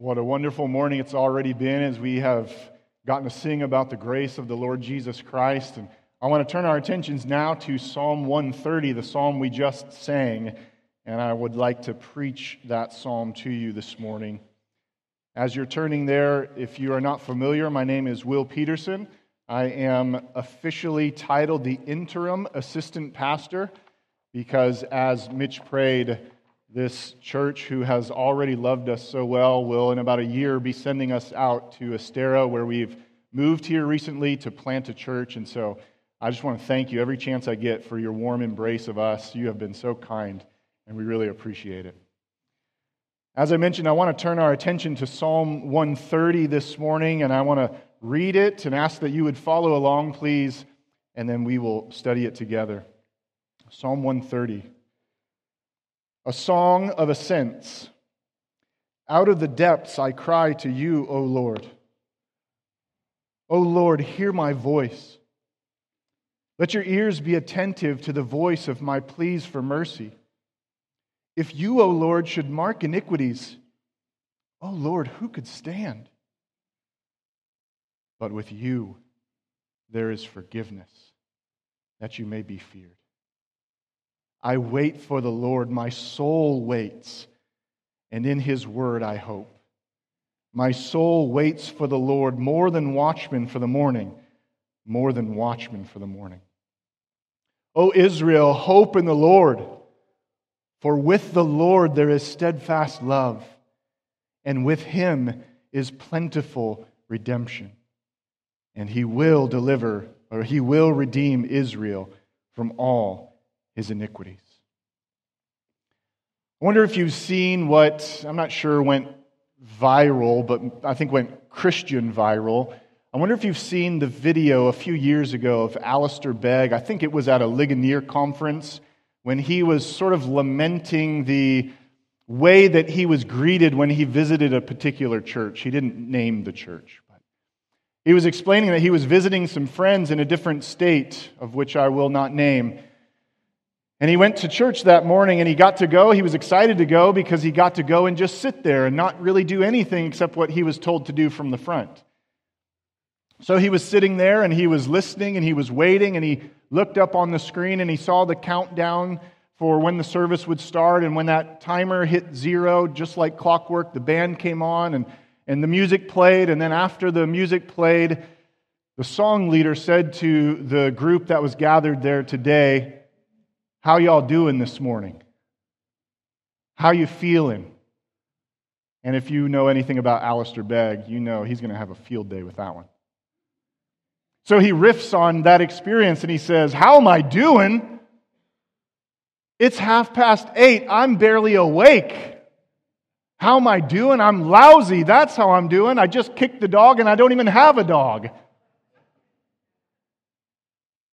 What a wonderful morning it's already been as we have gotten to sing about the grace of the Lord Jesus Christ. And I want to turn our attentions now to Psalm 130, the psalm we just sang. And I would like to preach that psalm to you this morning. As you're turning there, if you are not familiar, my name is Will Peterson. I am officially titled the interim assistant pastor because, as Mitch prayed, this church, who has already loved us so well, will in about a year be sending us out to Estero, where we've moved here recently to plant a church. And so I just want to thank you every chance I get for your warm embrace of us. You have been so kind, and we really appreciate it. As I mentioned, I want to turn our attention to Psalm 130 this morning, and I want to read it and ask that you would follow along, please, and then we will study it together. Psalm 130 a song of ascents. Out of the depths I cry to you, O Lord. O Lord, hear my voice. Let your ears be attentive to the voice of my pleas for mercy. If you, O Lord, should mark iniquities, O Lord, who could stand? But with you there is forgiveness, that you may be feared. I wait for the Lord. My soul waits, and in his word I hope. My soul waits for the Lord more than watchmen for the morning, more than watchmen for the morning. O Israel, hope in the Lord, for with the Lord there is steadfast love, and with him is plentiful redemption. And he will deliver, or he will redeem Israel from all his iniquities. I wonder if you've seen what, I'm not sure went viral, but I think went Christian viral. I wonder if you've seen the video a few years ago of Alistair Begg. I think it was at a Ligonier conference when he was sort of lamenting the way that he was greeted when he visited a particular church. He didn't name the church, but he was explaining that he was visiting some friends in a different state, of which I will not name. And he went to church that morning and he got to go. He was excited to go because he got to go and just sit there and not really do anything except what he was told to do from the front. So he was sitting there and he was listening and he was waiting and he looked up on the screen and he saw the countdown for when the service would start. And when that timer hit zero, just like clockwork, the band came on and, and the music played. And then after the music played, the song leader said to the group that was gathered there today, how y'all doing this morning? How you feeling? And if you know anything about Alistair Begg, you know he's going to have a field day with that one. So he riffs on that experience and he says, How am I doing? It's half past eight. I'm barely awake. How am I doing? I'm lousy. That's how I'm doing. I just kicked the dog and I don't even have a dog.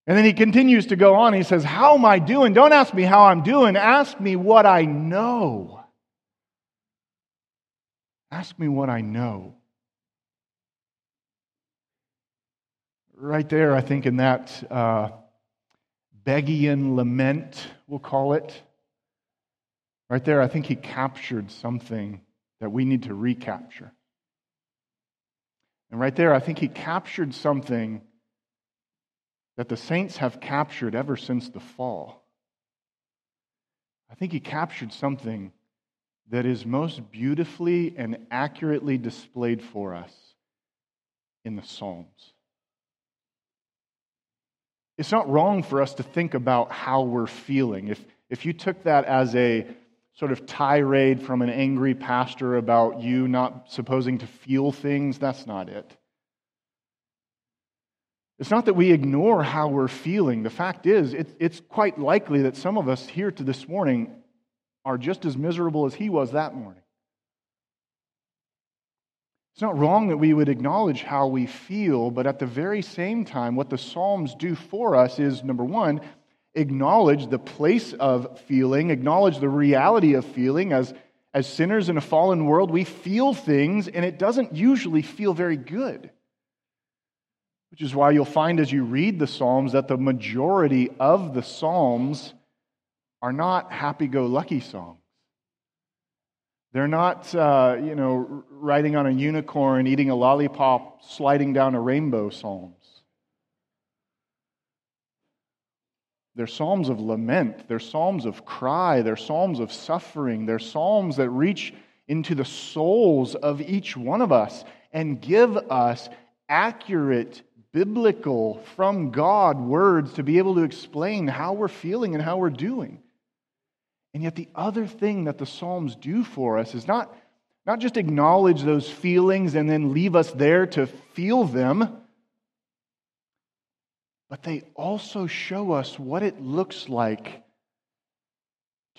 And then he continues to go on. He says, How am I doing? Don't ask me how I'm doing. Ask me what I know. Ask me what I know. Right there, I think, in that uh, Beggian lament, we'll call it. Right there, I think he captured something that we need to recapture. And right there, I think he captured something that the saints have captured ever since the fall. I think he captured something that is most beautifully and accurately displayed for us in the Psalms. It's not wrong for us to think about how we're feeling. If, if you took that as a sort of tirade from an angry pastor about you not supposing to feel things, that's not it. It's not that we ignore how we're feeling. The fact is, it's quite likely that some of us here to this morning are just as miserable as he was that morning. It's not wrong that we would acknowledge how we feel, but at the very same time, what the Psalms do for us is number one, acknowledge the place of feeling, acknowledge the reality of feeling. As, as sinners in a fallen world, we feel things, and it doesn't usually feel very good. Which is why you'll find as you read the Psalms that the majority of the Psalms are not happy go lucky songs. They're not, uh, you know, riding on a unicorn, eating a lollipop, sliding down a rainbow psalms. They're psalms of lament. They're psalms of cry. They're psalms of suffering. They're psalms that reach into the souls of each one of us and give us accurate, biblical, from God words to be able to explain how we're feeling and how we're doing. And yet, the other thing that the Psalms do for us is not, not just acknowledge those feelings and then leave us there to feel them, but they also show us what it looks like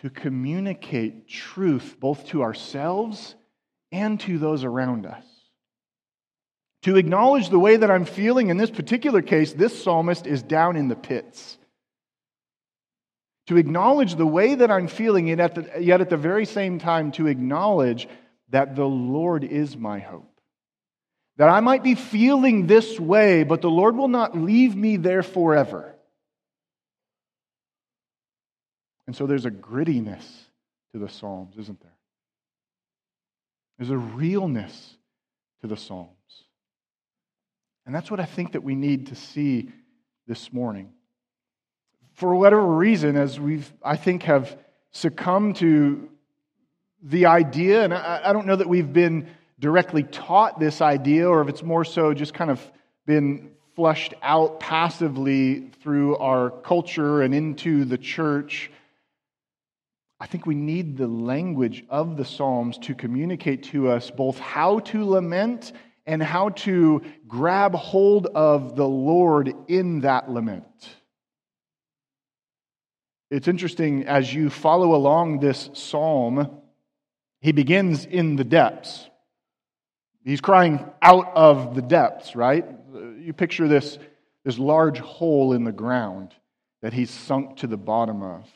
to communicate truth both to ourselves and to those around us. To acknowledge the way that I'm feeling in this particular case, this psalmist is down in the pits to acknowledge the way that I'm feeling, yet at, the, yet at the very same time to acknowledge that the Lord is my hope. That I might be feeling this way, but the Lord will not leave me there forever. And so there's a grittiness to the Psalms, isn't there? There's a realness to the Psalms. And that's what I think that we need to see this morning for whatever reason, as we've, I think, have succumbed to the idea, and I, I don't know that we've been directly taught this idea or if it's more so just kind of been flushed out passively through our culture and into the church. I think we need the language of the Psalms to communicate to us both how to lament and how to grab hold of the Lord in that lament. It's interesting as you follow along this psalm, he begins in the depths. He's crying out of the depths, right? You picture this, this large hole in the ground that he's sunk to the bottom of,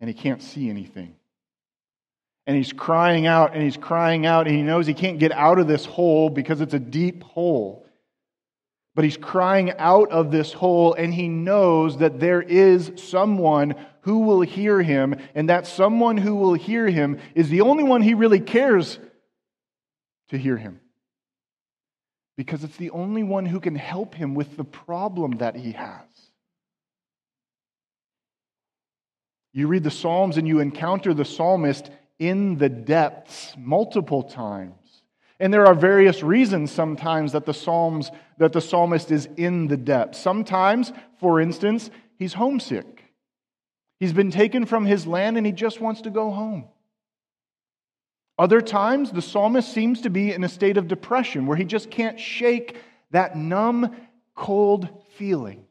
and he can't see anything. And he's crying out and he's crying out, and he knows he can't get out of this hole because it's a deep hole. But he's crying out of this hole, and he knows that there is someone who will hear him, and that someone who will hear him is the only one he really cares to hear him. Because it's the only one who can help him with the problem that he has. You read the Psalms and you encounter the psalmist in the depths multiple times. And there are various reasons sometimes that the Psalms that the psalmist is in the depths. Sometimes, for instance, he's homesick. He's been taken from his land and he just wants to go home. Other times, the psalmist seems to be in a state of depression where he just can't shake that numb, cold feeling.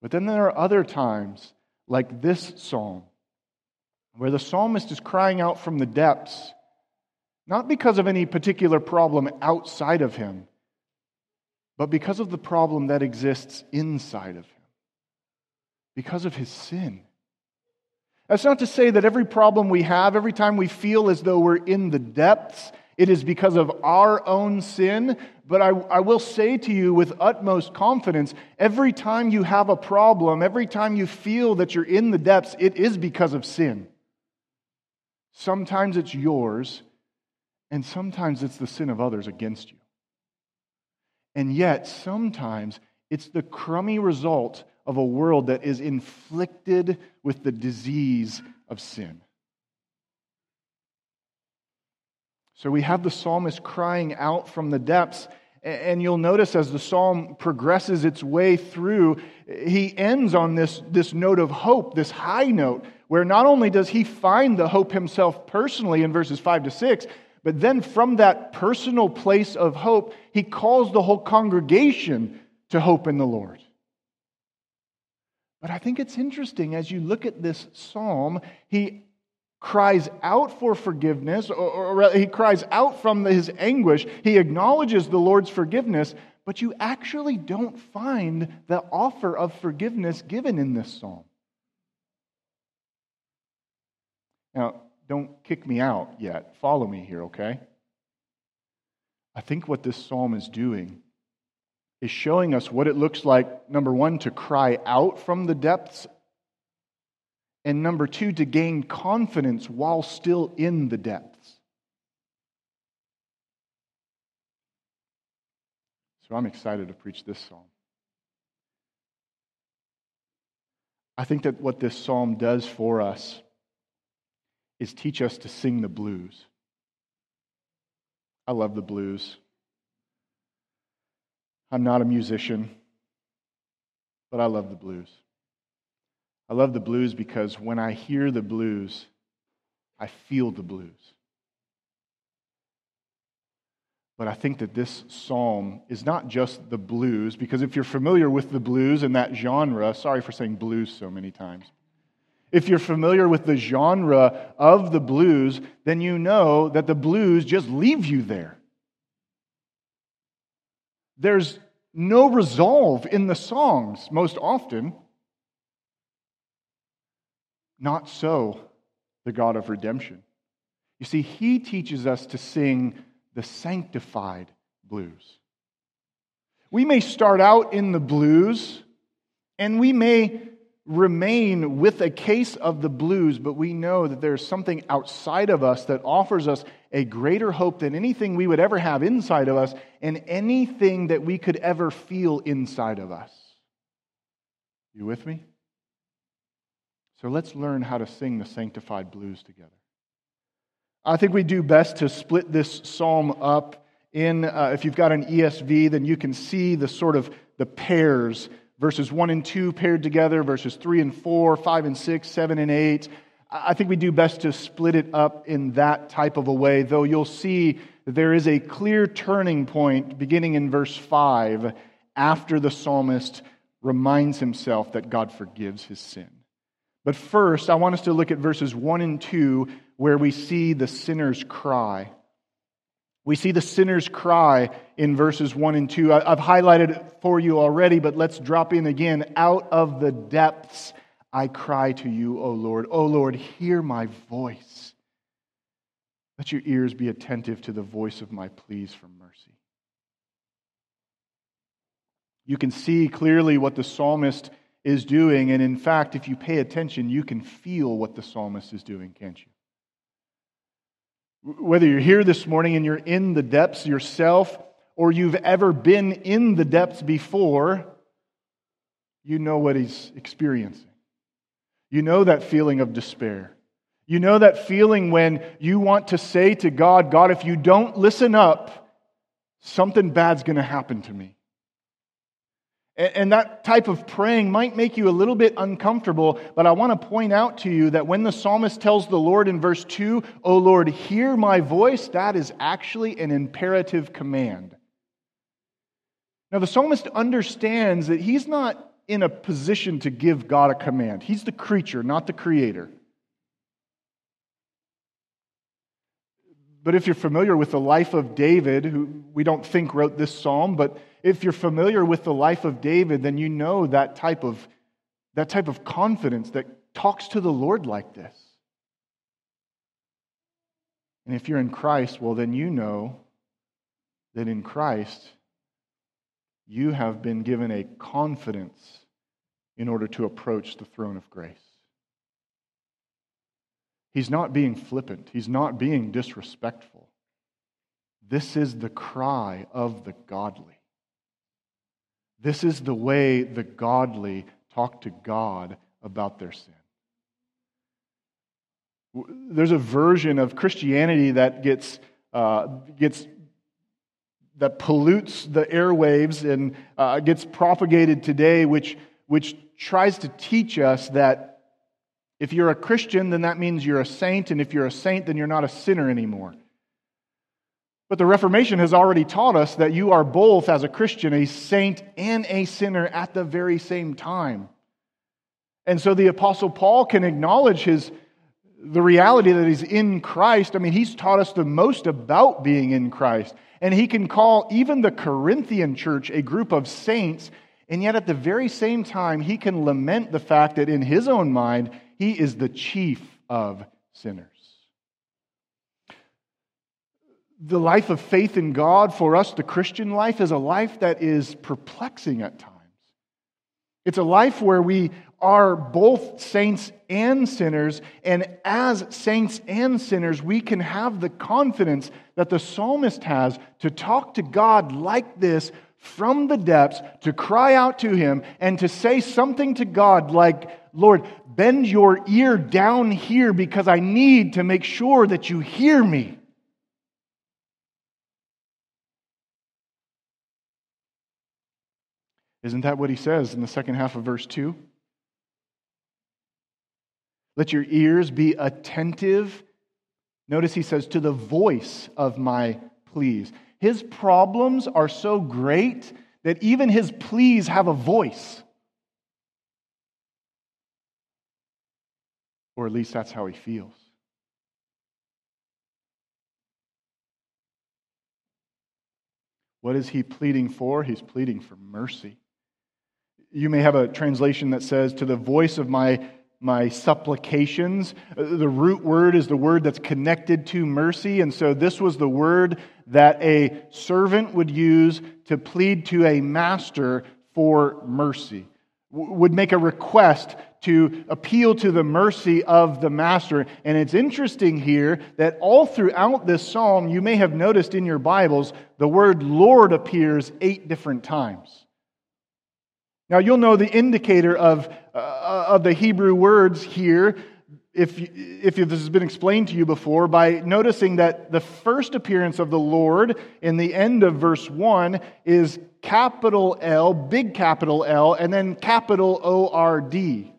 But then there are other times, like this psalm, where the psalmist is crying out from the depths not because of any particular problem outside of him, but because of the problem that exists inside of him, because of his sin. That's not to say that every problem we have, every time we feel as though we're in the depths, it is because of our own sin. But I, I, will say to you with utmost confidence every time you have a problem, every time you feel that you're in the depths, it is because of sin. Sometimes it's yours, and sometimes it's the sin of others against you. And yet, sometimes it's the crummy result of a world that is inflicted with the disease of sin. So we have the psalmist crying out from the depths. And you'll notice as the psalm progresses its way through, he ends on this, this note of hope, this high note, where not only does he find the hope himself personally in verses 5 to 6, but then from that personal place of hope, he calls the whole congregation to hope in the Lord. But I think it's interesting as you look at this psalm, he cries out for forgiveness, or, or, he cries out from his anguish. He acknowledges the Lord's forgiveness, but you actually don't find the offer of forgiveness given in this psalm. Now, don't kick me out yet. Follow me here, okay? I think what this psalm is doing is showing us what it looks like, number one, to cry out from the depths, And number two, to gain confidence while still in the depths. So I'm excited to preach this psalm. I think that what this psalm does for us is teach us to sing the blues. I love the blues. I'm not a musician, but I love the blues. I love the blues because when I hear the blues, I feel the blues. But I think that this psalm is not just the blues, because if you're familiar with the blues and that genre, sorry for saying blues so many times. If you're familiar with the genre of the blues, then you know that the blues just leave you there. There's no resolve in the songs most often. Not so the God of redemption. You see, he teaches us to sing the sanctified blues. We may start out in the blues and we may remain with a case of the blues, but we know that there's something outside of us that offers us a greater hope than anything we would ever have inside of us and anything that we could ever feel inside of us. You with me? So let's learn how to sing the sanctified blues together. I think we do best to split this psalm up in, uh, if you've got an ESV, then you can see the sort of the pairs, verses 1 and 2 paired together, verses 3 and 4, 5 and 6, 7 and 8. I think we do best to split it up in that type of a way, though you'll see that there is a clear turning point beginning in verse 5 after the psalmist reminds himself that God forgives his sin. But first, I want us to look at verses 1 and 2 where we see the sinner's cry. We see the sinner's cry in verses 1 and 2. I've highlighted it for you already, but let's drop in again. Out of the depths I cry to you, O Lord. O Lord, hear my voice. Let your ears be attentive to the voice of my pleas for mercy. You can see clearly what the psalmist is doing, and in fact, if you pay attention, you can feel what the psalmist is doing, can't you? Whether you're here this morning and you're in the depths yourself, or you've ever been in the depths before, you know what he's experiencing. You know that feeling of despair. You know that feeling when you want to say to God, God, if you don't listen up, something bad's going to happen to me. And that type of praying might make you a little bit uncomfortable, but I want to point out to you that when the psalmist tells the Lord in verse 2, O Lord, hear my voice, that is actually an imperative command. Now, the psalmist understands that he's not in a position to give God a command, he's the creature, not the creator. But if you're familiar with the life of David, who we don't think wrote this psalm, but if you're familiar with the life of David, then you know that type of, that type of confidence that talks to the Lord like this. And if you're in Christ, well, then you know that in Christ, you have been given a confidence in order to approach the throne of grace. He's not being flippant, he's not being disrespectful. This is the cry of the godly. This is the way the godly talk to God about their sin. There's a version of Christianity that gets, uh, gets that pollutes the airwaves and uh, gets propagated today, which, which tries to teach us that if you're a Christian, then that means you're a saint, and if you're a saint, then you're not a sinner anymore. But the Reformation has already taught us that you are both, as a Christian, a saint and a sinner at the very same time. And so the Apostle Paul can acknowledge his, the reality that he's in Christ. I mean, he's taught us the most about being in Christ. And he can call even the Corinthian church a group of saints. And yet, at the very same time, he can lament the fact that in his own mind, he is the chief of sinners. The life of faith in God for us, the Christian life, is a life that is perplexing at times. It's a life where we are both saints and sinners. And as saints and sinners, we can have the confidence that the psalmist has to talk to God like this from the depths, to cry out to Him, and to say something to God like, Lord, bend your ear down here because I need to make sure that you hear me. Isn't that what he says in the second half of verse 2? Let your ears be attentive. Notice he says, to the voice of my pleas. His problems are so great that even his pleas have a voice. Or at least that's how he feels. What is he pleading for? He's pleading for mercy. You may have a translation that says, To the voice of my, my supplications. The root word is the word that's connected to mercy. And so this was the word that a servant would use to plead to a master for mercy, would make a request to appeal to the mercy of the master. And it's interesting here that all throughout this psalm, you may have noticed in your Bibles, the word Lord appears eight different times. Now, you'll know the indicator of, uh, of the Hebrew words here if, if this has been explained to you before by noticing that the first appearance of the Lord in the end of verse 1 is capital L, big capital L, and then capital O R D.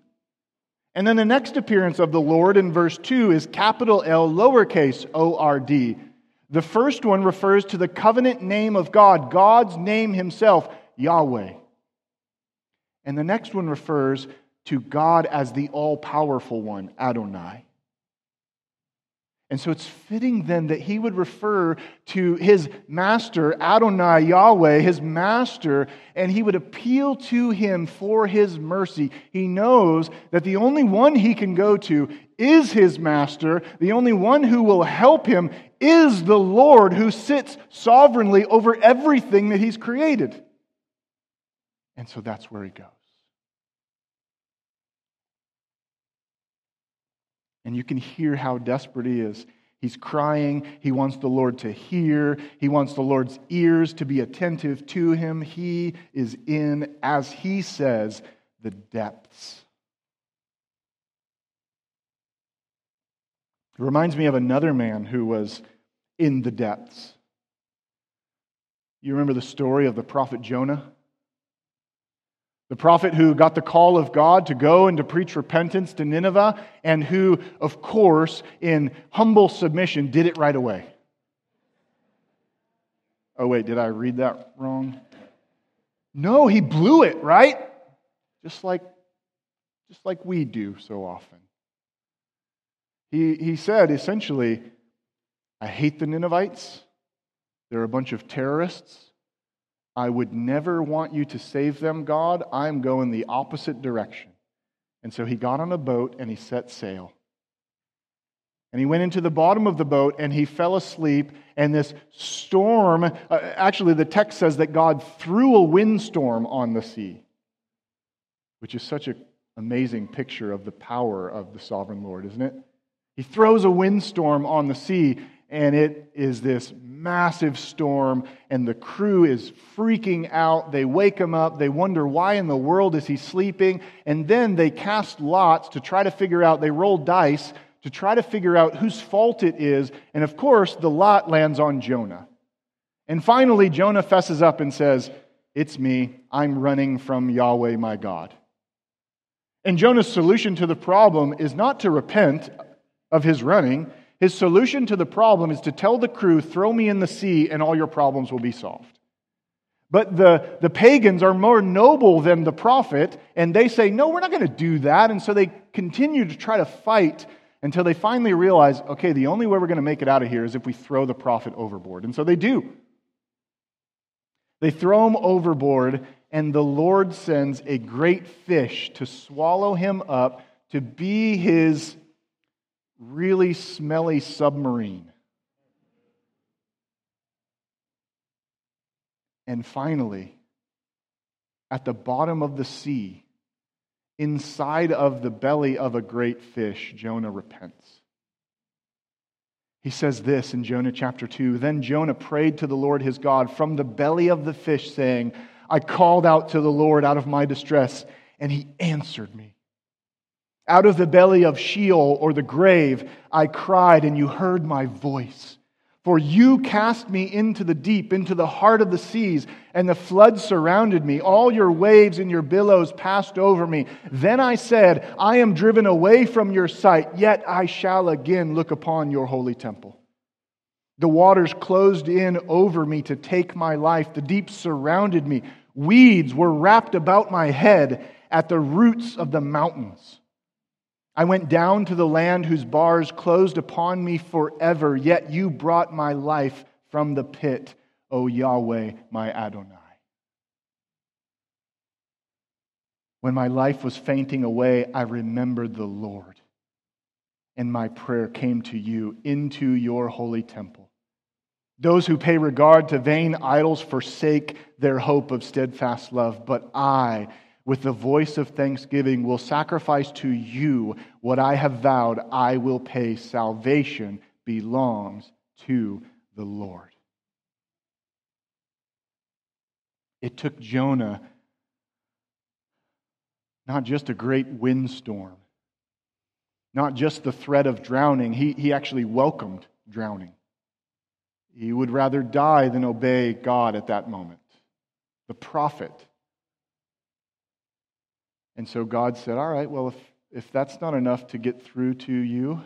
And then the next appearance of the Lord in verse 2 is capital L, lowercase o r d. The first one refers to the covenant name of God, God's name himself, Yahweh. And the next one refers to God as the all powerful one, Adonai. And so it's fitting then that he would refer to his master, Adonai Yahweh, his master, and he would appeal to him for his mercy. He knows that the only one he can go to is his master. The only one who will help him is the Lord who sits sovereignly over everything that he's created. And so that's where he goes. And you can hear how desperate he is. He's crying. He wants the Lord to hear. He wants the Lord's ears to be attentive to him. He is in, as he says, the depths. It reminds me of another man who was in the depths. You remember the story of the prophet Jonah? The prophet who got the call of God to go and to preach repentance to Nineveh, and who, of course, in humble submission, did it right away. Oh, wait, did I read that wrong? No, he blew it, right? Just like, just like we do so often. He, he said essentially, I hate the Ninevites. They're a bunch of terrorists. I would never want you to save them, God. I'm going the opposite direction. And so he got on a boat and he set sail. And he went into the bottom of the boat and he fell asleep. And this storm, uh, actually, the text says that God threw a windstorm on the sea, which is such an amazing picture of the power of the sovereign Lord, isn't it? He throws a windstorm on the sea, and it is this massive storm, and the crew is freaking out. They wake him up. They wonder why in the world is he sleeping? And then they cast lots to try to figure out, they roll dice to try to figure out whose fault it is. And of course, the lot lands on Jonah. And finally, Jonah fesses up and says, It's me. I'm running from Yahweh my God. And Jonah's solution to the problem is not to repent of his running. His solution to the problem is to tell the crew, throw me in the sea and all your problems will be solved. But the, the pagans are more noble than the prophet, and they say, no, we're not going to do that. And so they continue to try to fight until they finally realize, okay, the only way we're going to make it out of here is if we throw the prophet overboard. And so they do. They throw him overboard, and the Lord sends a great fish to swallow him up, to be his really smelly submarine. And finally, at the bottom of the sea, inside of the belly of a great fish, Jonah repents. He says this in Jonah chapter 2 Then Jonah prayed to the Lord his God from the belly of the fish, saying, I called out to the Lord out of my distress, and he answered me. Out of the belly of Sheol or the grave, I cried, and you heard my voice. For you cast me into the deep, into the heart of the seas, and the flood surrounded me. All your waves and your billows passed over me. Then I said, I am driven away from your sight, yet I shall again look upon your holy temple. The waters closed in over me to take my life. The deep surrounded me. Weeds were wrapped about my head at the roots of the mountains. I went down to the land whose bars closed upon me forever, yet you brought my life from the pit, O Yahweh, my Adonai. When my life was fainting away, I remembered the Lord, and my prayer came to you into your holy temple. Those who pay regard to vain idols forsake their hope of steadfast love, but I, with the voice of thanksgiving, will sacrifice to you what I have vowed I will pay. Salvation belongs to the Lord. It took Jonah not just a great windstorm, not just the threat of drowning, he, he actually welcomed drowning. He would rather die than obey God at that moment. The prophet and so God said, All right, well, if, if that's not enough to get through to you,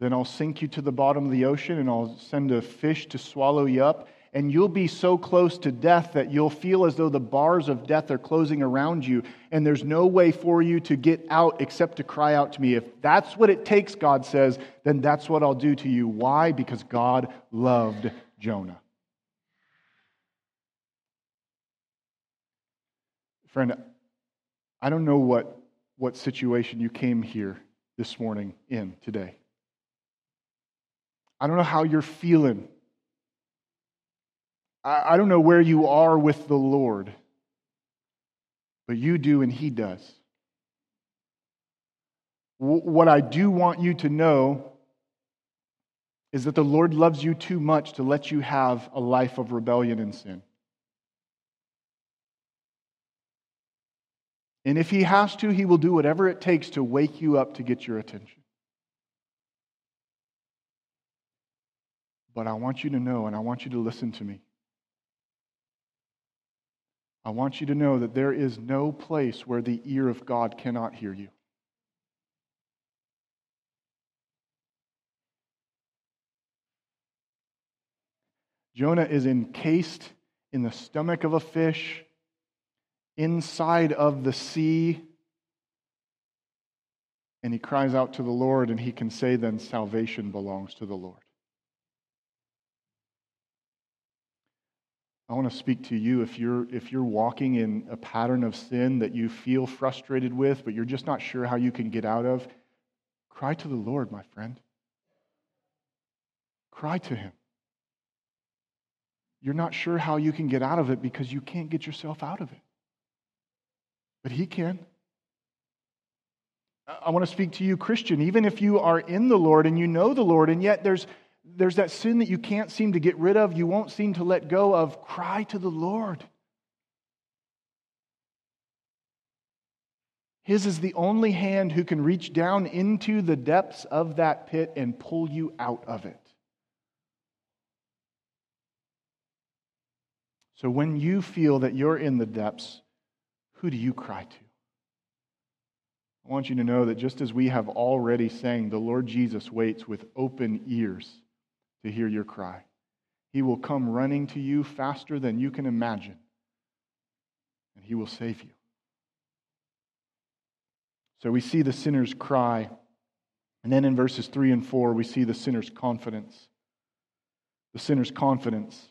then I'll sink you to the bottom of the ocean and I'll send a fish to swallow you up. And you'll be so close to death that you'll feel as though the bars of death are closing around you, and there's no way for you to get out except to cry out to me. If that's what it takes, God says, then that's what I'll do to you. Why? Because God loved Jonah. Friend, I don't know what, what situation you came here this morning in today. I don't know how you're feeling. I, I don't know where you are with the Lord, but you do and He does. What I do want you to know is that the Lord loves you too much to let you have a life of rebellion and sin. And if he has to, he will do whatever it takes to wake you up to get your attention. But I want you to know, and I want you to listen to me. I want you to know that there is no place where the ear of God cannot hear you. Jonah is encased in the stomach of a fish inside of the sea. And he cries out to the Lord, and he can say, then, salvation belongs to the Lord. I want to speak to you if you're, if you're walking in a pattern of sin that you feel frustrated with, but you're just not sure how you can get out of. Cry to the Lord, my friend. Cry to Him. You're not sure how you can get out of it because you can't get yourself out of it but He can. I want to speak to you, Christian, even if you are in the Lord and you know the Lord, and yet there's, there's that sin that you can't seem to get rid of, you won't seem to let go of, cry to the Lord. His is the only hand who can reach down into the depths of that pit and pull you out of it. So when you feel that you're in the depths, who do you cry to? I want you to know that just as we have already sang, the Lord Jesus waits with open ears to hear your cry. He will come running to you faster than you can imagine, and he will save you. So we see the sinner's cry, and then in verses 3 and 4, we see the sinner's confidence. The sinner's confidence.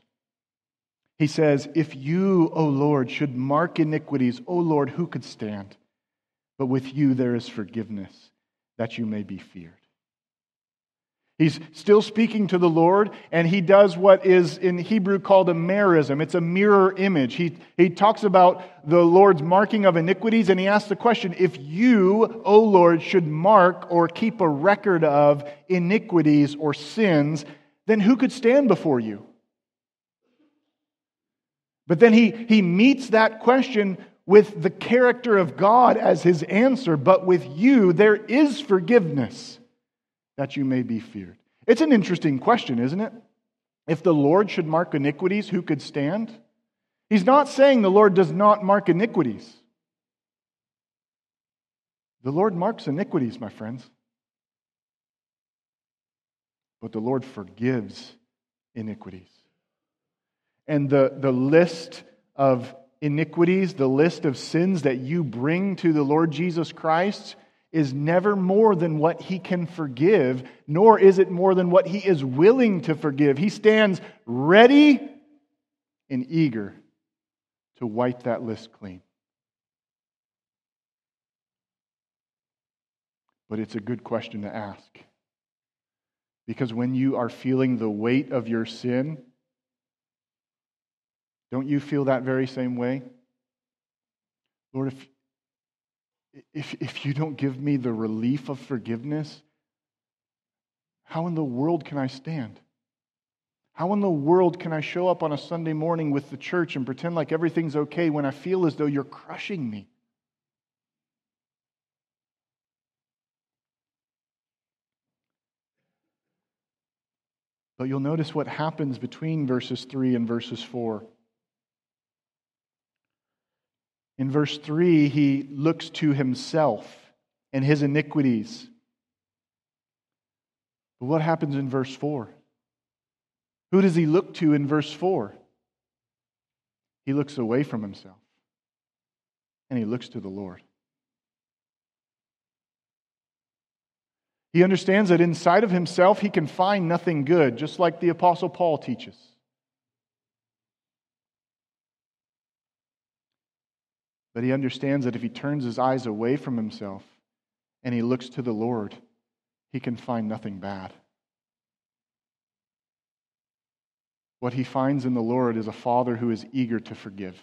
He says, If you, O Lord, should mark iniquities, O Lord, who could stand? But with you there is forgiveness, that you may be feared. He's still speaking to the Lord, and he does what is in Hebrew called a merism. It's a mirror image. He, he talks about the Lord's marking of iniquities, and he asks the question if you, O Lord, should mark or keep a record of iniquities or sins, then who could stand before you? But then he, he meets that question with the character of God as his answer. But with you, there is forgiveness that you may be feared. It's an interesting question, isn't it? If the Lord should mark iniquities, who could stand? He's not saying the Lord does not mark iniquities. The Lord marks iniquities, my friends. But the Lord forgives iniquities. And the, the list of iniquities, the list of sins that you bring to the Lord Jesus Christ, is never more than what he can forgive, nor is it more than what he is willing to forgive. He stands ready and eager to wipe that list clean. But it's a good question to ask. Because when you are feeling the weight of your sin, don't you feel that very same way? Lord, if, if, if you don't give me the relief of forgiveness, how in the world can I stand? How in the world can I show up on a Sunday morning with the church and pretend like everything's okay when I feel as though you're crushing me? But you'll notice what happens between verses 3 and verses 4. In verse 3, he looks to himself and his iniquities. But what happens in verse 4? Who does he look to in verse 4? He looks away from himself and he looks to the Lord. He understands that inside of himself he can find nothing good, just like the Apostle Paul teaches. But he understands that if he turns his eyes away from himself and he looks to the Lord, he can find nothing bad. What he finds in the Lord is a father who is eager to forgive.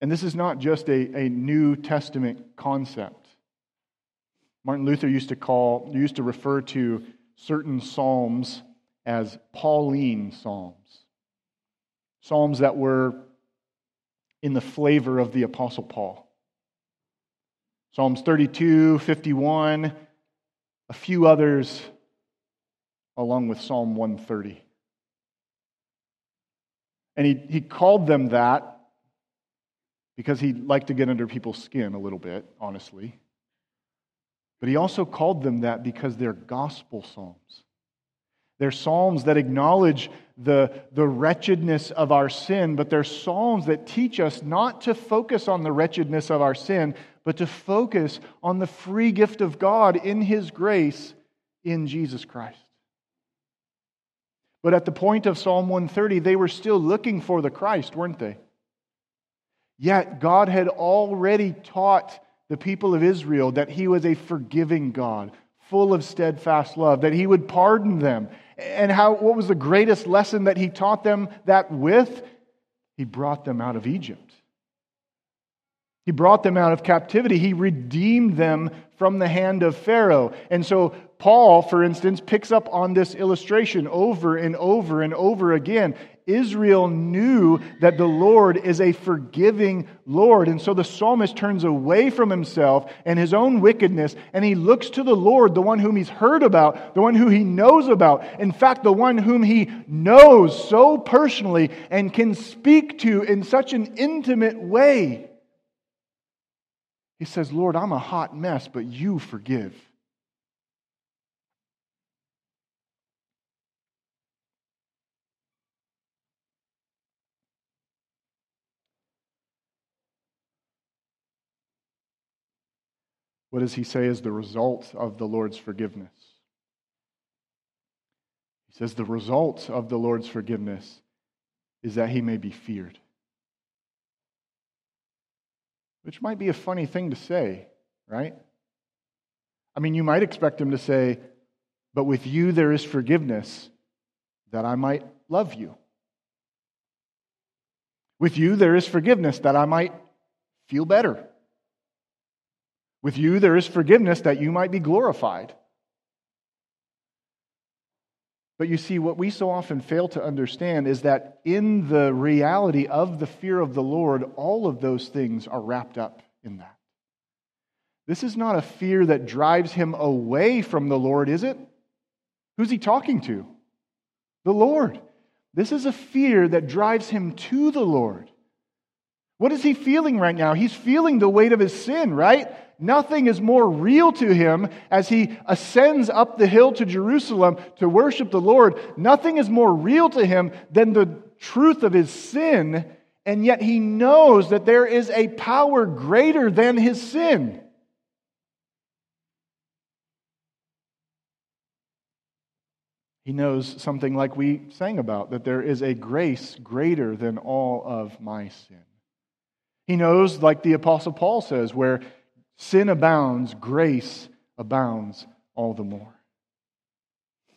And this is not just a, a New Testament concept. Martin Luther used to call, used to refer to certain psalms as Pauline psalms. Psalms that were in the flavor of the Apostle Paul. Psalms 32, 51, a few others, along with Psalm 130. And he, he called them that because he liked to get under people's skin a little bit, honestly. But he also called them that because they're gospel psalms. They're psalms that acknowledge the, the wretchedness of our sin, but they're psalms that teach us not to focus on the wretchedness of our sin, but to focus on the free gift of God in His grace in Jesus Christ. But at the point of Psalm 130, they were still looking for the Christ, weren't they? Yet God had already taught the people of Israel that He was a forgiving God, full of steadfast love, that He would pardon them and how, what was the greatest lesson that he taught them that with? He brought them out of Egypt. He brought them out of captivity. He redeemed them from the hand of Pharaoh. And so, Paul, for instance, picks up on this illustration over and over and over again. Israel knew that the Lord is a forgiving Lord. And so the psalmist turns away from himself and his own wickedness, and he looks to the Lord, the one whom he's heard about, the one who he knows about. In fact, the one whom he knows so personally and can speak to in such an intimate way. He says, Lord, I'm a hot mess, but you forgive. What does he say is the result of the Lord's forgiveness? He says the result of the Lord's forgiveness is that he may be feared. Which might be a funny thing to say, right? I mean, you might expect him to say, But with you there is forgiveness, that I might love you. With you there is forgiveness, that I might feel better. With you there is forgiveness, that you might be glorified. But you see, what we so often fail to understand is that in the reality of the fear of the Lord, all of those things are wrapped up in that. This is not a fear that drives him away from the Lord, is it? Who's he talking to? The Lord. This is a fear that drives him to the Lord. What is he feeling right now? He's feeling the weight of his sin, right? Nothing is more real to him as he ascends up the hill to Jerusalem to worship the Lord. Nothing is more real to him than the truth of his sin, and yet he knows that there is a power greater than his sin. He knows something like we sang about that there is a grace greater than all of my sin. He knows, like the Apostle Paul says, where sin abounds, grace abounds all the more.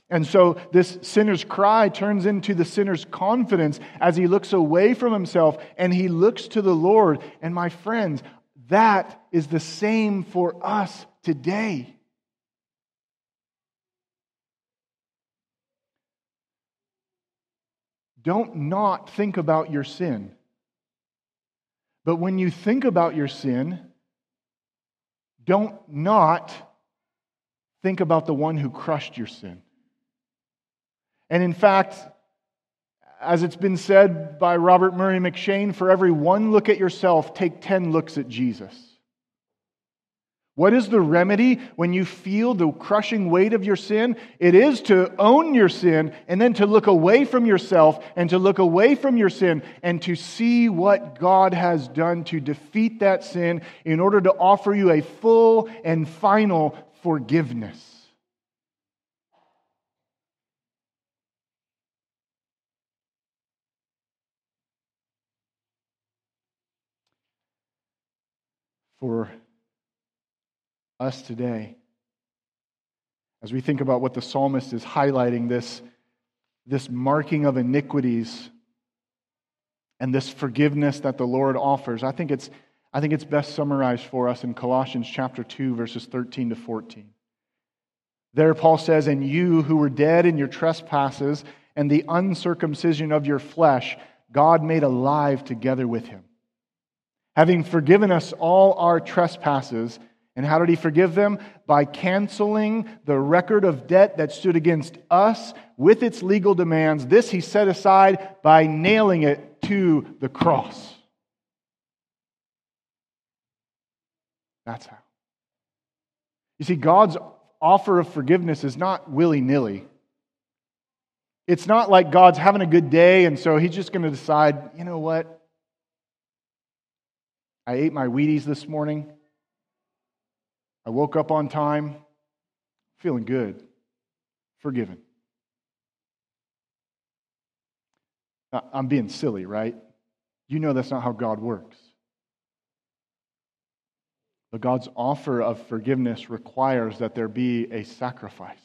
And so this sinner's cry turns into the sinner's confidence as he looks away from himself and he looks to the Lord. And my friends, that is the same for us today. Don't not think about your sin. But when you think about your sin, don't not think about the one who crushed your sin. And in fact, as it's been said by Robert Murray M'Cheyne, for every one look at yourself, take 10 looks at Jesus. What is the remedy when you feel the crushing weight of your sin? It is to own your sin and then to look away from yourself and to look away from your sin and to see what God has done to defeat that sin in order to offer you a full and final forgiveness. For us today. As we think about what the psalmist is highlighting, this, this marking of iniquities and this forgiveness that the Lord offers, I think it's, I think it's best summarized for us in Colossians chapter 2, verses 13 to 14. There, Paul says, And you who were dead in your trespasses and the uncircumcision of your flesh, God made alive together with him, having forgiven us all our trespasses and how did he forgive them? By canceling the record of debt that stood against us with its legal demands. This he set aside by nailing it to the cross. That's how. You see, God's offer of forgiveness is not willy nilly. It's not like God's having a good day, and so he's just going to decide, you know what? I ate my Wheaties this morning. I woke up on time, feeling good, forgiven. I'm being silly, right? You know that's not how God works. But God's offer of forgiveness requires that there be a sacrifice.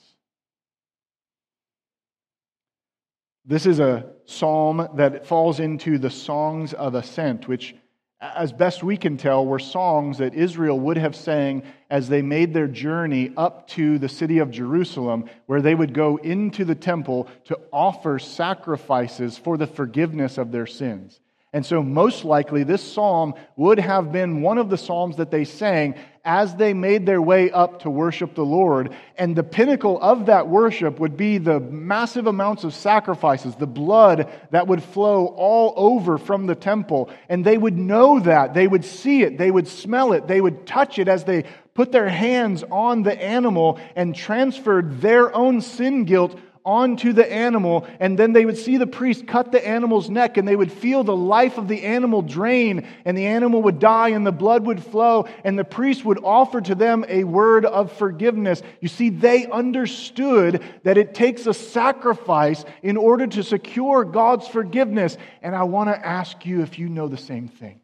This is a psalm that falls into the songs of ascent, which as best we can tell, were songs that Israel would have sang as they made their journey up to the city of Jerusalem, where they would go into the temple to offer sacrifices for the forgiveness of their sins. And so, most likely, this psalm would have been one of the psalms that they sang as they made their way up to worship the Lord. And the pinnacle of that worship would be the massive amounts of sacrifices, the blood that would flow all over from the temple. And they would know that. They would see it. They would smell it. They would touch it as they put their hands on the animal and transferred their own sin guilt onto the animal, and then they would see the priest cut the animal's neck, and they would feel the life of the animal drain, and the animal would die, and the blood would flow, and the priest would offer to them a word of forgiveness. You see, they understood that it takes a sacrifice in order to secure God's forgiveness. And I want to ask you if you know the same thing.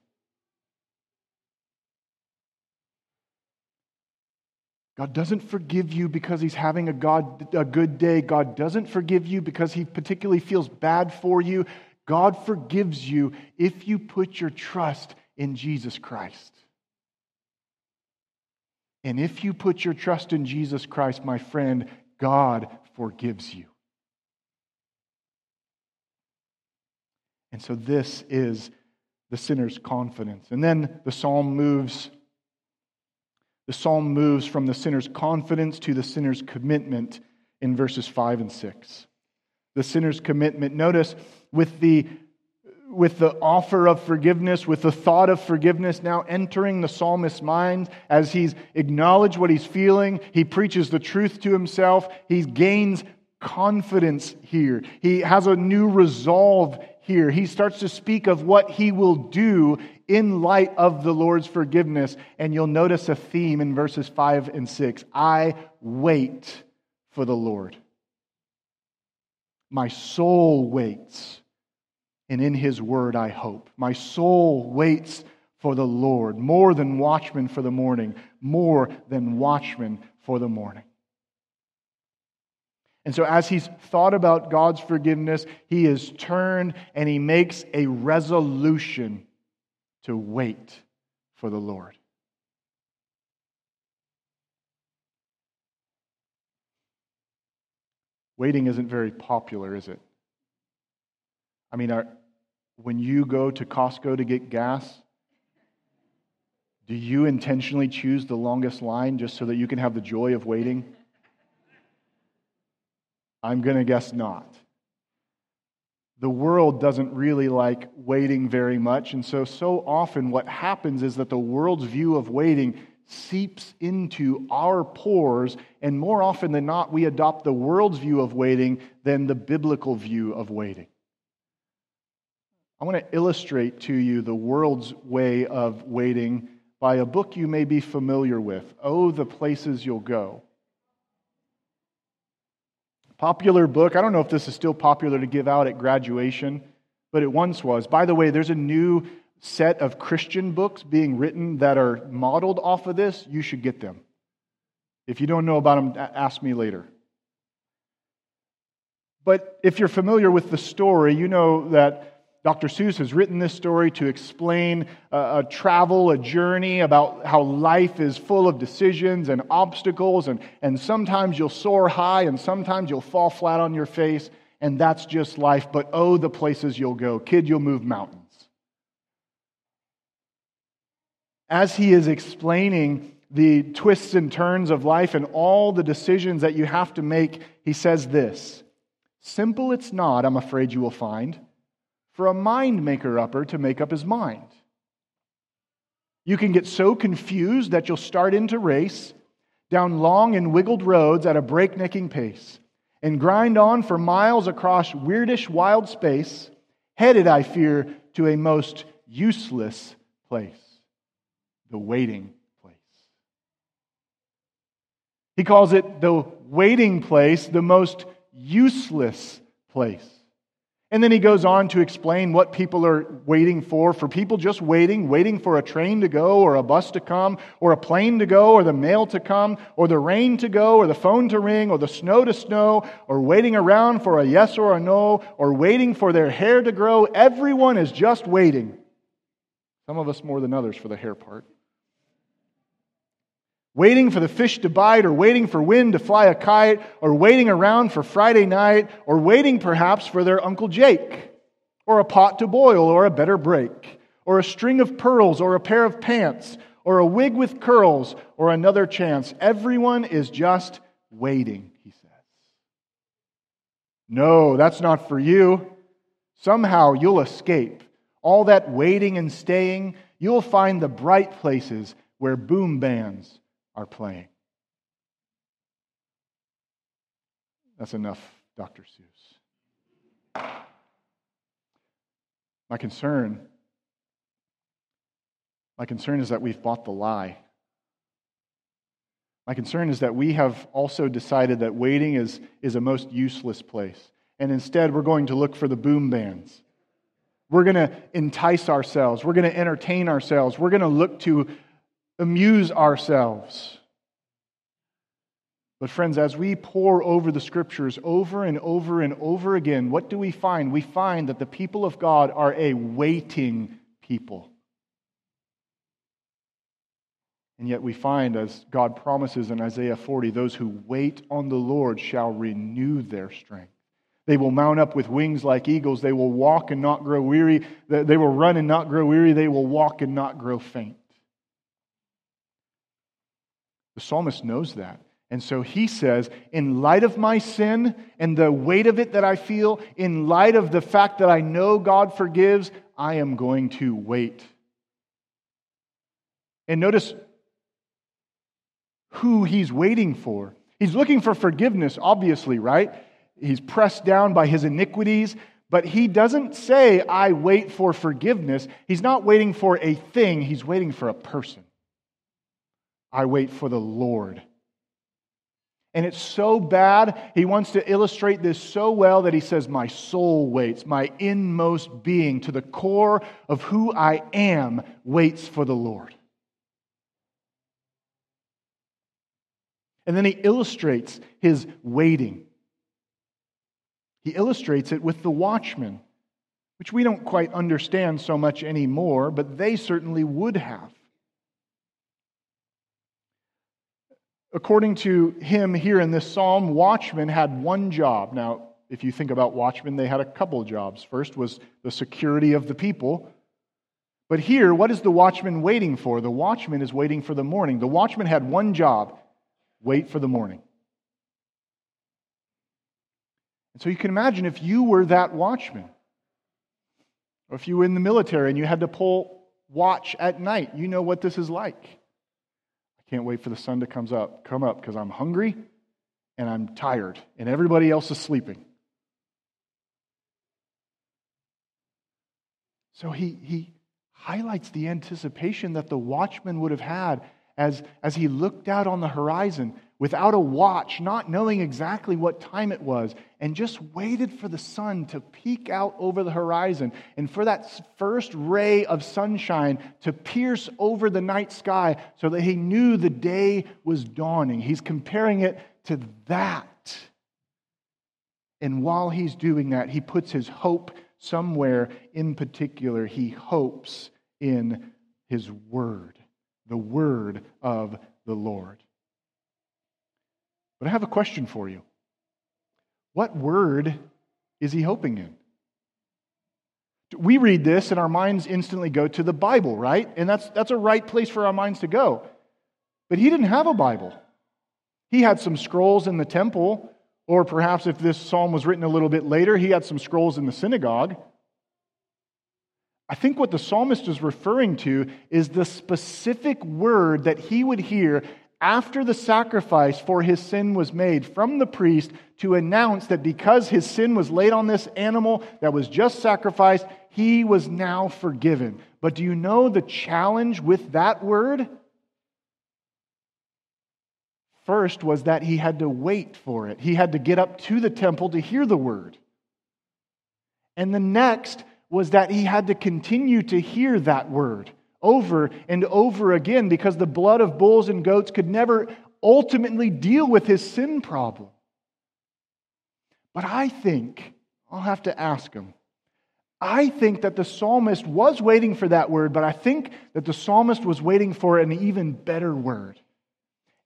God doesn't forgive you because he's having a, God, a good day. God doesn't forgive you because he particularly feels bad for you. God forgives you if you put your trust in Jesus Christ. And if you put your trust in Jesus Christ, my friend, God forgives you. And so this is the sinner's confidence. And then the psalm moves the psalm moves from the sinner's confidence to the sinner's commitment in verses 5 and 6. The sinner's commitment. Notice with the with the offer of forgiveness, with the thought of forgiveness now entering the psalmist's mind as he's acknowledged what he's feeling, he preaches the truth to himself, he gains confidence here. He has a new resolve here. He starts to speak of what he will do in light of the Lord's forgiveness. And you'll notice a theme in verses 5 and 6 I wait for the Lord. My soul waits and in his word I hope. My soul waits for the Lord, more than watchmen for the morning, more than watchmen for the morning. And so, as he's thought about God's forgiveness, he is turned and he makes a resolution to wait for the Lord. Waiting isn't very popular, is it? I mean, are, when you go to Costco to get gas, do you intentionally choose the longest line just so that you can have the joy of waiting? I'm going to guess not. The world doesn't really like waiting very much. And so, so often what happens is that the world's view of waiting seeps into our pores. And more often than not, we adopt the world's view of waiting than the biblical view of waiting. I want to illustrate to you the world's way of waiting by a book you may be familiar with Oh, the Places You'll Go. Popular book. I don't know if this is still popular to give out at graduation, but it once was. By the way, there's a new set of Christian books being written that are modeled off of this. You should get them. If you don't know about them, ask me later. But if you're familiar with the story, you know that Dr. Seuss has written this story to explain a, a, travel, a journey about how life is full of decisions and obstacles, and, and sometimes you'll soar high and sometimes you'll fall flat on your face, and that's just life. But oh, the places you'll go. Kid, you'll move mountains. As he is explaining the twists and turns of life and all the decisions that you have to make, he says this Simple it's not, I'm afraid you will find for a mind maker upper to make up his mind. You can get so confused that you'll start into race down long and wiggled roads at a breaknecking pace and grind on for miles across weirdish wild space, headed, I fear, to a most useless place the waiting place. He calls it the waiting place, the most useless place. And then he goes on to explain what people are waiting for. For people just waiting, waiting for a train to go, or a bus to come, or a plane to go, or the mail to come, or the rain to go, or the phone to ring, or the snow to snow, or waiting around for a yes or a no, or waiting for their hair to grow. Everyone is just waiting. Some of us more than others for the hair part waiting for the fish to bite, or waiting for wind to fly a kite, or waiting around for Friday night, or waiting perhaps for their Uncle Jake, or a pot to boil, or a better break, or a string of pearls, or a pair of pants, or a wig with curls, or another chance. Everyone is just waiting, he says. No, that's not for you. Somehow you'll escape. All that waiting and staying, you'll find the bright places where boom bands are playing. That's enough, Dr. Seuss. My concern, my concern is that we've bought the lie. My concern is that we have also decided that waiting is, is a most useless place. And instead, we're going to look for the boom bands. We're going to entice ourselves. We're going to entertain ourselves. We're going to look to amuse ourselves. But, friends, as we pore over the scriptures over and over and over again, what do we find? We find that the people of God are a waiting people. And yet we find, as God promises in Isaiah 40, those who wait on the Lord shall renew their strength. They will mount up with wings like eagles. They will walk and not grow weary. They will run and not grow weary. They will walk and not grow faint. The psalmist knows that. And so he says, in light of my sin and the weight of it that I feel, in light of the fact that I know God forgives, I am going to wait. And notice who he's waiting for. He's looking for forgiveness, obviously, right? He's pressed down by his iniquities, but he doesn't say, I wait for forgiveness. He's not waiting for a thing, he's waiting for a person. I wait for the Lord. And it's so bad, he wants to illustrate this so well that he says, My soul waits, my inmost being, to the core of who I am, waits for the Lord. And then he illustrates his waiting. He illustrates it with the watchmen, which we don't quite understand so much anymore, but they certainly would have. According to him here in this psalm, watchmen had one job. Now, if you think about watchmen, they had a couple jobs. First was the security of the people. But here, what is the watchman waiting for? The watchman is waiting for the morning. The watchman had one job wait for the morning. And so you can imagine if you were that watchman, or if you were in the military and you had to pull watch at night, you know what this is like. Can't wait for the sun to comes up, come up because I'm hungry and I'm tired and everybody else is sleeping. So he, he highlights the anticipation that the watchman would have had as, as he looked out on the horizon without a watch, not knowing exactly what time it was, and just waited for the sun to peek out over the horizon and for that first ray of sunshine to pierce over the night sky so that he knew the day was dawning. He's comparing it to that. And while he's doing that, he puts his hope somewhere in particular. He hopes in his word, the word of the Lord. But I have a question for you. What word is he hoping in? We read this and our minds instantly go to the Bible, right? And that's, that's a right place for our minds to go. But he didn't have a Bible. He had some scrolls in the temple, or perhaps if this psalm was written a little bit later, he had some scrolls in the synagogue. I think what the psalmist is referring to is the specific word that he would hear after the sacrifice for his sin was made from the priest to announce that because his sin was laid on this animal that was just sacrificed, he was now forgiven. But do you know the challenge with that word? First was that he had to wait for it, he had to get up to the temple to hear the word. And the next was that he had to continue to hear that word over and over again because the blood of bulls and goats could never ultimately deal with his sin problem. But I think, I'll have to ask him, I think that the psalmist was waiting for that word, but I think that the psalmist was waiting for an even better word.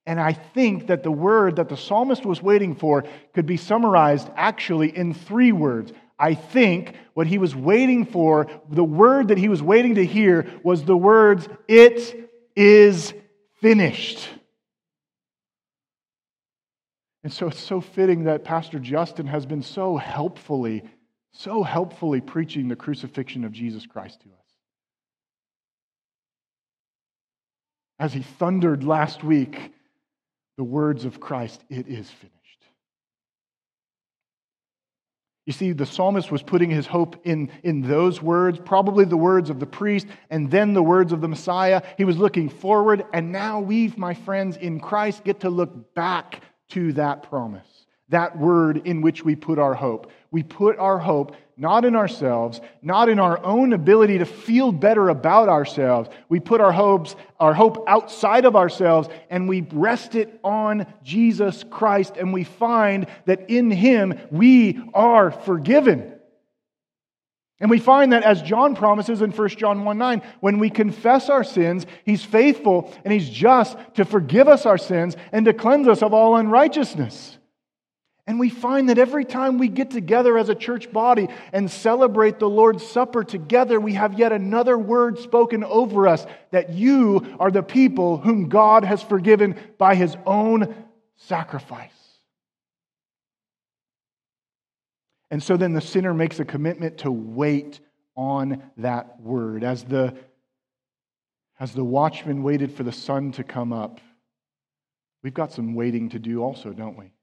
And I think that the word that the psalmist was waiting for could be summarized actually in three words I think what he was waiting for, the word that he was waiting to hear, was the words, It is finished. And so it's so fitting that Pastor Justin has been so helpfully, so helpfully preaching the crucifixion of Jesus Christ to us. As he thundered last week, the words of Christ, it is finished. You see, the psalmist was putting his hope in, in those words, probably the words of the priest, and then the words of the Messiah. He was looking forward, and now we, my friends, in Christ, get to look back to that promise. that word in which we put our hope. We put our hope not in ourselves, not in our own ability to feel better about ourselves. We put our hopes, our hope outside of ourselves and we rest it on Jesus Christ and we find that in him we are forgiven. And we find that as John promises in 1 John 1 9, when we confess our sins, he's faithful and he's just to forgive us our sins and to cleanse us of all unrighteousness. And we find that every time we get together as a church body and celebrate the Lord's Supper together, we have yet another word spoken over us that you are the people whom God has forgiven by his own sacrifice. And so then the sinner makes a commitment to wait on that word. As the, as the watchman waited for the sun to come up, we've got some waiting to do also, don't we?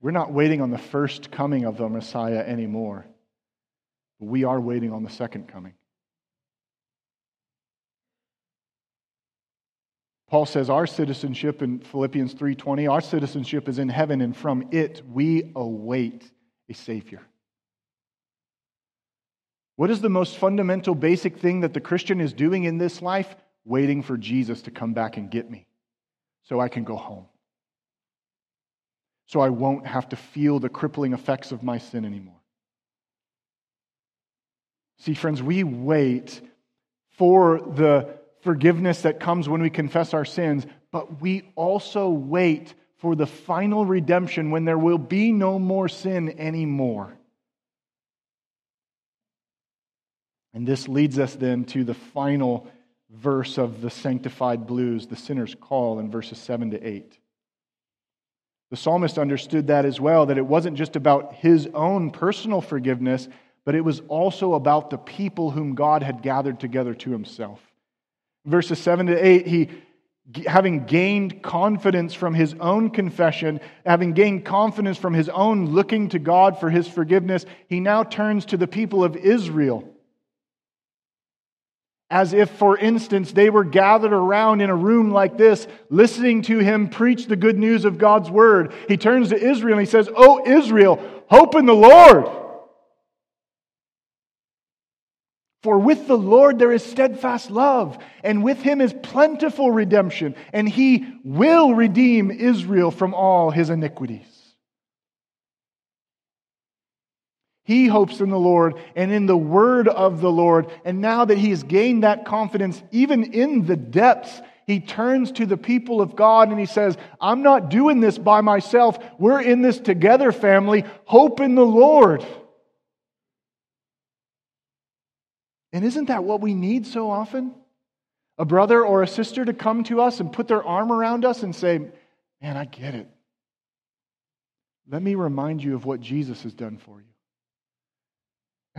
We're not waiting on the first coming of the Messiah anymore. We are waiting on the second coming. Paul says our citizenship in Philippians 3:20, our citizenship is in heaven and from it we await a savior. What is the most fundamental basic thing that the Christian is doing in this life? Waiting for Jesus to come back and get me so I can go home. So I won't have to feel the crippling effects of my sin anymore. See, friends, we wait for the forgiveness that comes when we confess our sins, but we also wait for the final redemption when there will be no more sin anymore. And this leads us then to the final verse of the sanctified blues, the sinner's call, in verses 7 to 8. The psalmist understood that as well, that it wasn't just about his own personal forgiveness, but it was also about the people whom God had gathered together to himself. Verses 7 to 8, he, having gained confidence from his own confession, having gained confidence from his own looking to God for his forgiveness, he now turns to the people of Israel. As if, for instance, they were gathered around in a room like this, listening to him preach the good news of God's word. He turns to Israel and he says, Oh, Israel, hope in the Lord. For with the Lord there is steadfast love, and with him is plentiful redemption, and he will redeem Israel from all his iniquities. He hopes in the Lord and in the word of the Lord. And now that he has gained that confidence, even in the depths, he turns to the people of God and he says, I'm not doing this by myself. We're in this together, family. Hope in the Lord. And isn't that what we need so often? A brother or a sister to come to us and put their arm around us and say, Man, I get it. Let me remind you of what Jesus has done for you.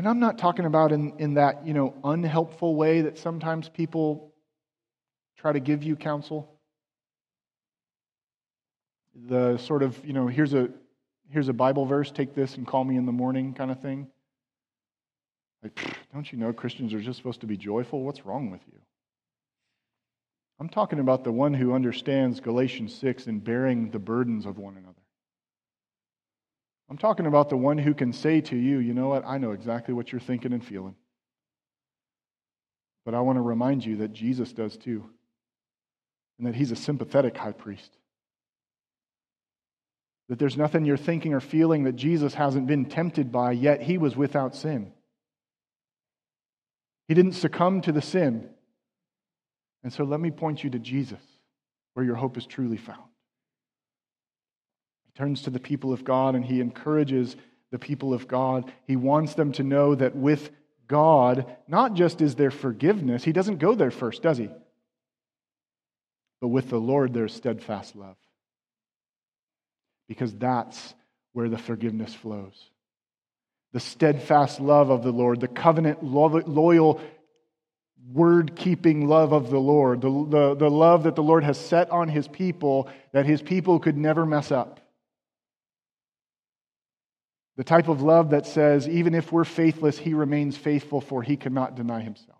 And I'm not talking about in, in that, you know, unhelpful way that sometimes people try to give you counsel. The sort of, you know, here's a here's a Bible verse, take this and call me in the morning kind of thing. Like, don't you know Christians are just supposed to be joyful? What's wrong with you? I'm talking about the one who understands Galatians 6 and bearing the burdens of one another. I'm talking about the one who can say to you, you know what, I know exactly what you're thinking and feeling. But I want to remind you that Jesus does too, and that he's a sympathetic high priest. That there's nothing you're thinking or feeling that Jesus hasn't been tempted by, yet he was without sin. He didn't succumb to the sin. And so let me point you to Jesus, where your hope is truly found. Turns to the people of God and he encourages the people of God. He wants them to know that with God, not just is there forgiveness, he doesn't go there first, does he? But with the Lord, there's steadfast love. Because that's where the forgiveness flows the steadfast love of the Lord, the covenant, loyal, word keeping love of the Lord, the, the, the love that the Lord has set on his people that his people could never mess up. The type of love that says, even if we're faithless, he remains faithful, for he cannot deny himself.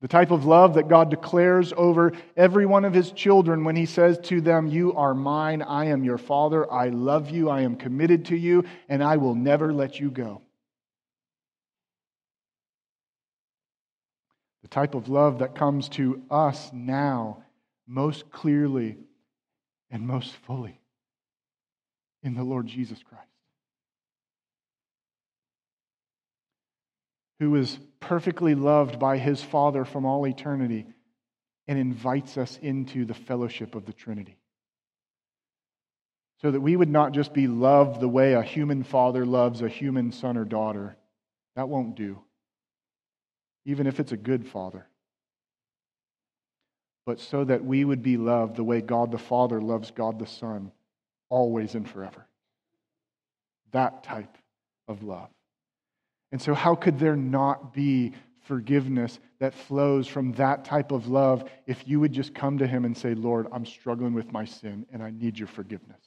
The type of love that God declares over every one of his children when he says to them, You are mine, I am your father, I love you, I am committed to you, and I will never let you go. The type of love that comes to us now most clearly and most fully in the Lord Jesus Christ. who is perfectly loved by his Father from all eternity and invites us into the fellowship of the Trinity. So that we would not just be loved the way a human father loves a human son or daughter. That won't do, even if it's a good father. But so that we would be loved the way God the Father loves God the Son, always and forever. That type of love. And so, how could there not be forgiveness that flows from that type of love if you would just come to Him and say, Lord, I'm struggling with my sin and I need your forgiveness?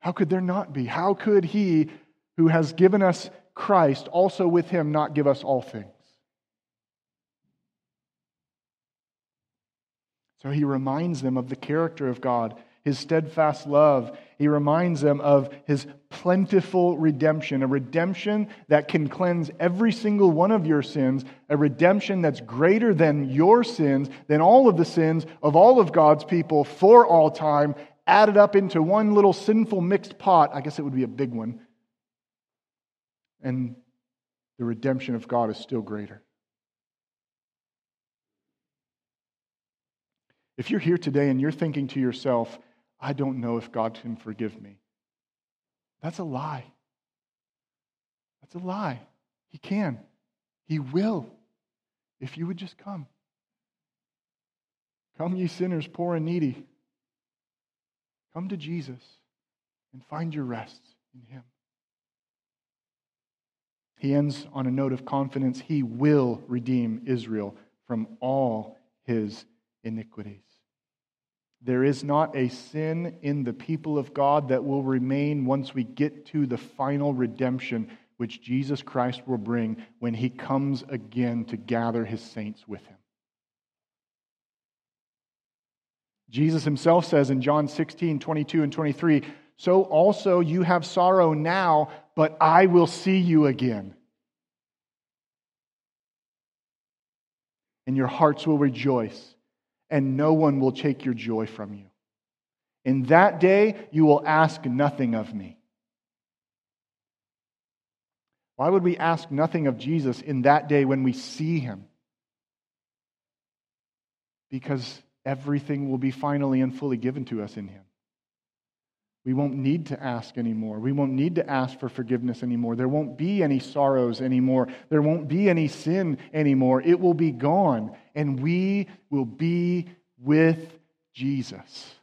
How could there not be? How could He who has given us Christ also with Him not give us all things? So he reminds them of the character of God his steadfast love. He reminds them of his plentiful redemption, a redemption that can cleanse every single one of your sins, a redemption that's greater than your sins, than all of the sins of all of God's people for all time, added up into one little sinful mixed pot. I guess it would be a big one. And the redemption of God is still greater. If you're here today and you're thinking to yourself, I don't know if God can forgive me. That's a lie. That's a lie. He can. He will. If you would just come. Come, ye sinners, poor and needy. Come to Jesus and find your rest in Him. He ends on a note of confidence. He will redeem Israel from all his iniquities. There is not a sin in the people of God that will remain once we get to the final redemption which Jesus Christ will bring when he comes again to gather his saints with him. Jesus himself says in John 16, 22 and 23, So also you have sorrow now, but I will see you again. And your hearts will rejoice and no one will take your joy from you. In that day, you will ask nothing of me. Why would we ask nothing of Jesus in that day when we see him? Because everything will be finally and fully given to us in him. We won't need to ask anymore. We won't need to ask for forgiveness anymore. There won't be any sorrows anymore. There won't be any sin anymore. It will be gone, and we will be with Jesus.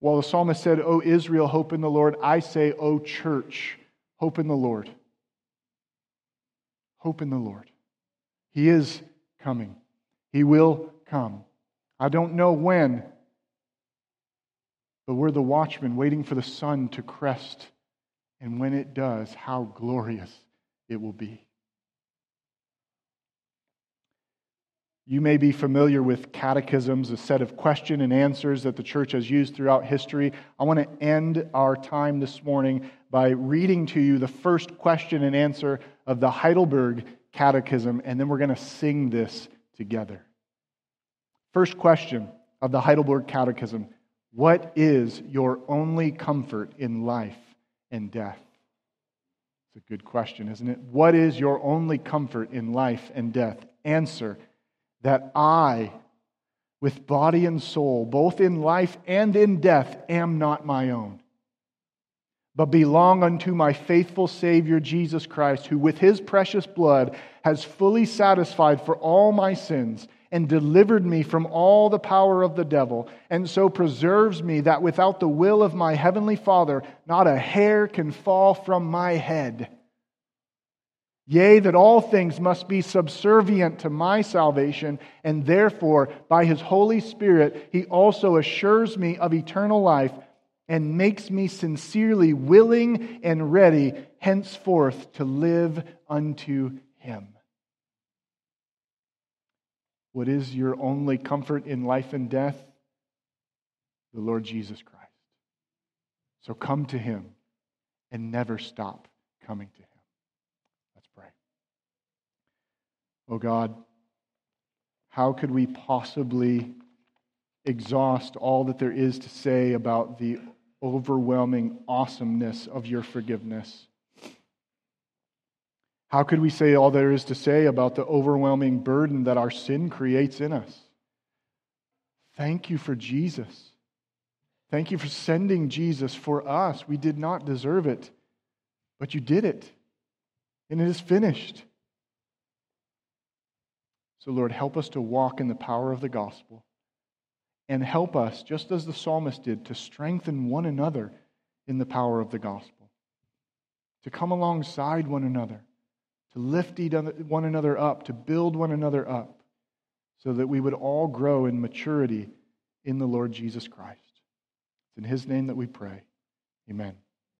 While the psalmist said, O Israel, hope in the Lord, I say, O church, hope in the Lord. Hope in the Lord. He is coming, He will come. I don't know when, but we're the watchmen waiting for the sun to crest. And when it does, how glorious it will be. You may be familiar with catechisms, a set of question and answers that the church has used throughout history. I want to end our time this morning by reading to you the first question and answer of the Heidelberg Catechism, and then we're going to sing this together. First question of the Heidelberg Catechism What is your only comfort in life and death? It's a good question, isn't it? What is your only comfort in life and death? Answer that I, with body and soul, both in life and in death, am not my own, but belong unto my faithful Savior Jesus Christ, who with his precious blood has fully satisfied for all my sins and delivered me from all the power of the devil, and so preserves me that without the will of my heavenly Father, not a hair can fall from my head. Yea, that all things must be subservient to my salvation, and therefore, by his Holy Spirit, he also assures me of eternal life and makes me sincerely willing and ready henceforth to live unto him. What is your only comfort in life and death? The Lord Jesus Christ. So come to him and never stop coming to him. Let's pray. Oh God, how could we possibly exhaust all that there is to say about the overwhelming awesomeness of your forgiveness? How could we say all there is to say about the overwhelming burden that our sin creates in us? Thank you for Jesus. Thank you for sending Jesus for us. We did not deserve it, but you did it, and it is finished. So, Lord, help us to walk in the power of the gospel and help us, just as the psalmist did, to strengthen one another in the power of the gospel, to come alongside one another to lift one another up, to build one another up, so that we would all grow in maturity in the Lord Jesus Christ. It's in His name that we pray. Amen.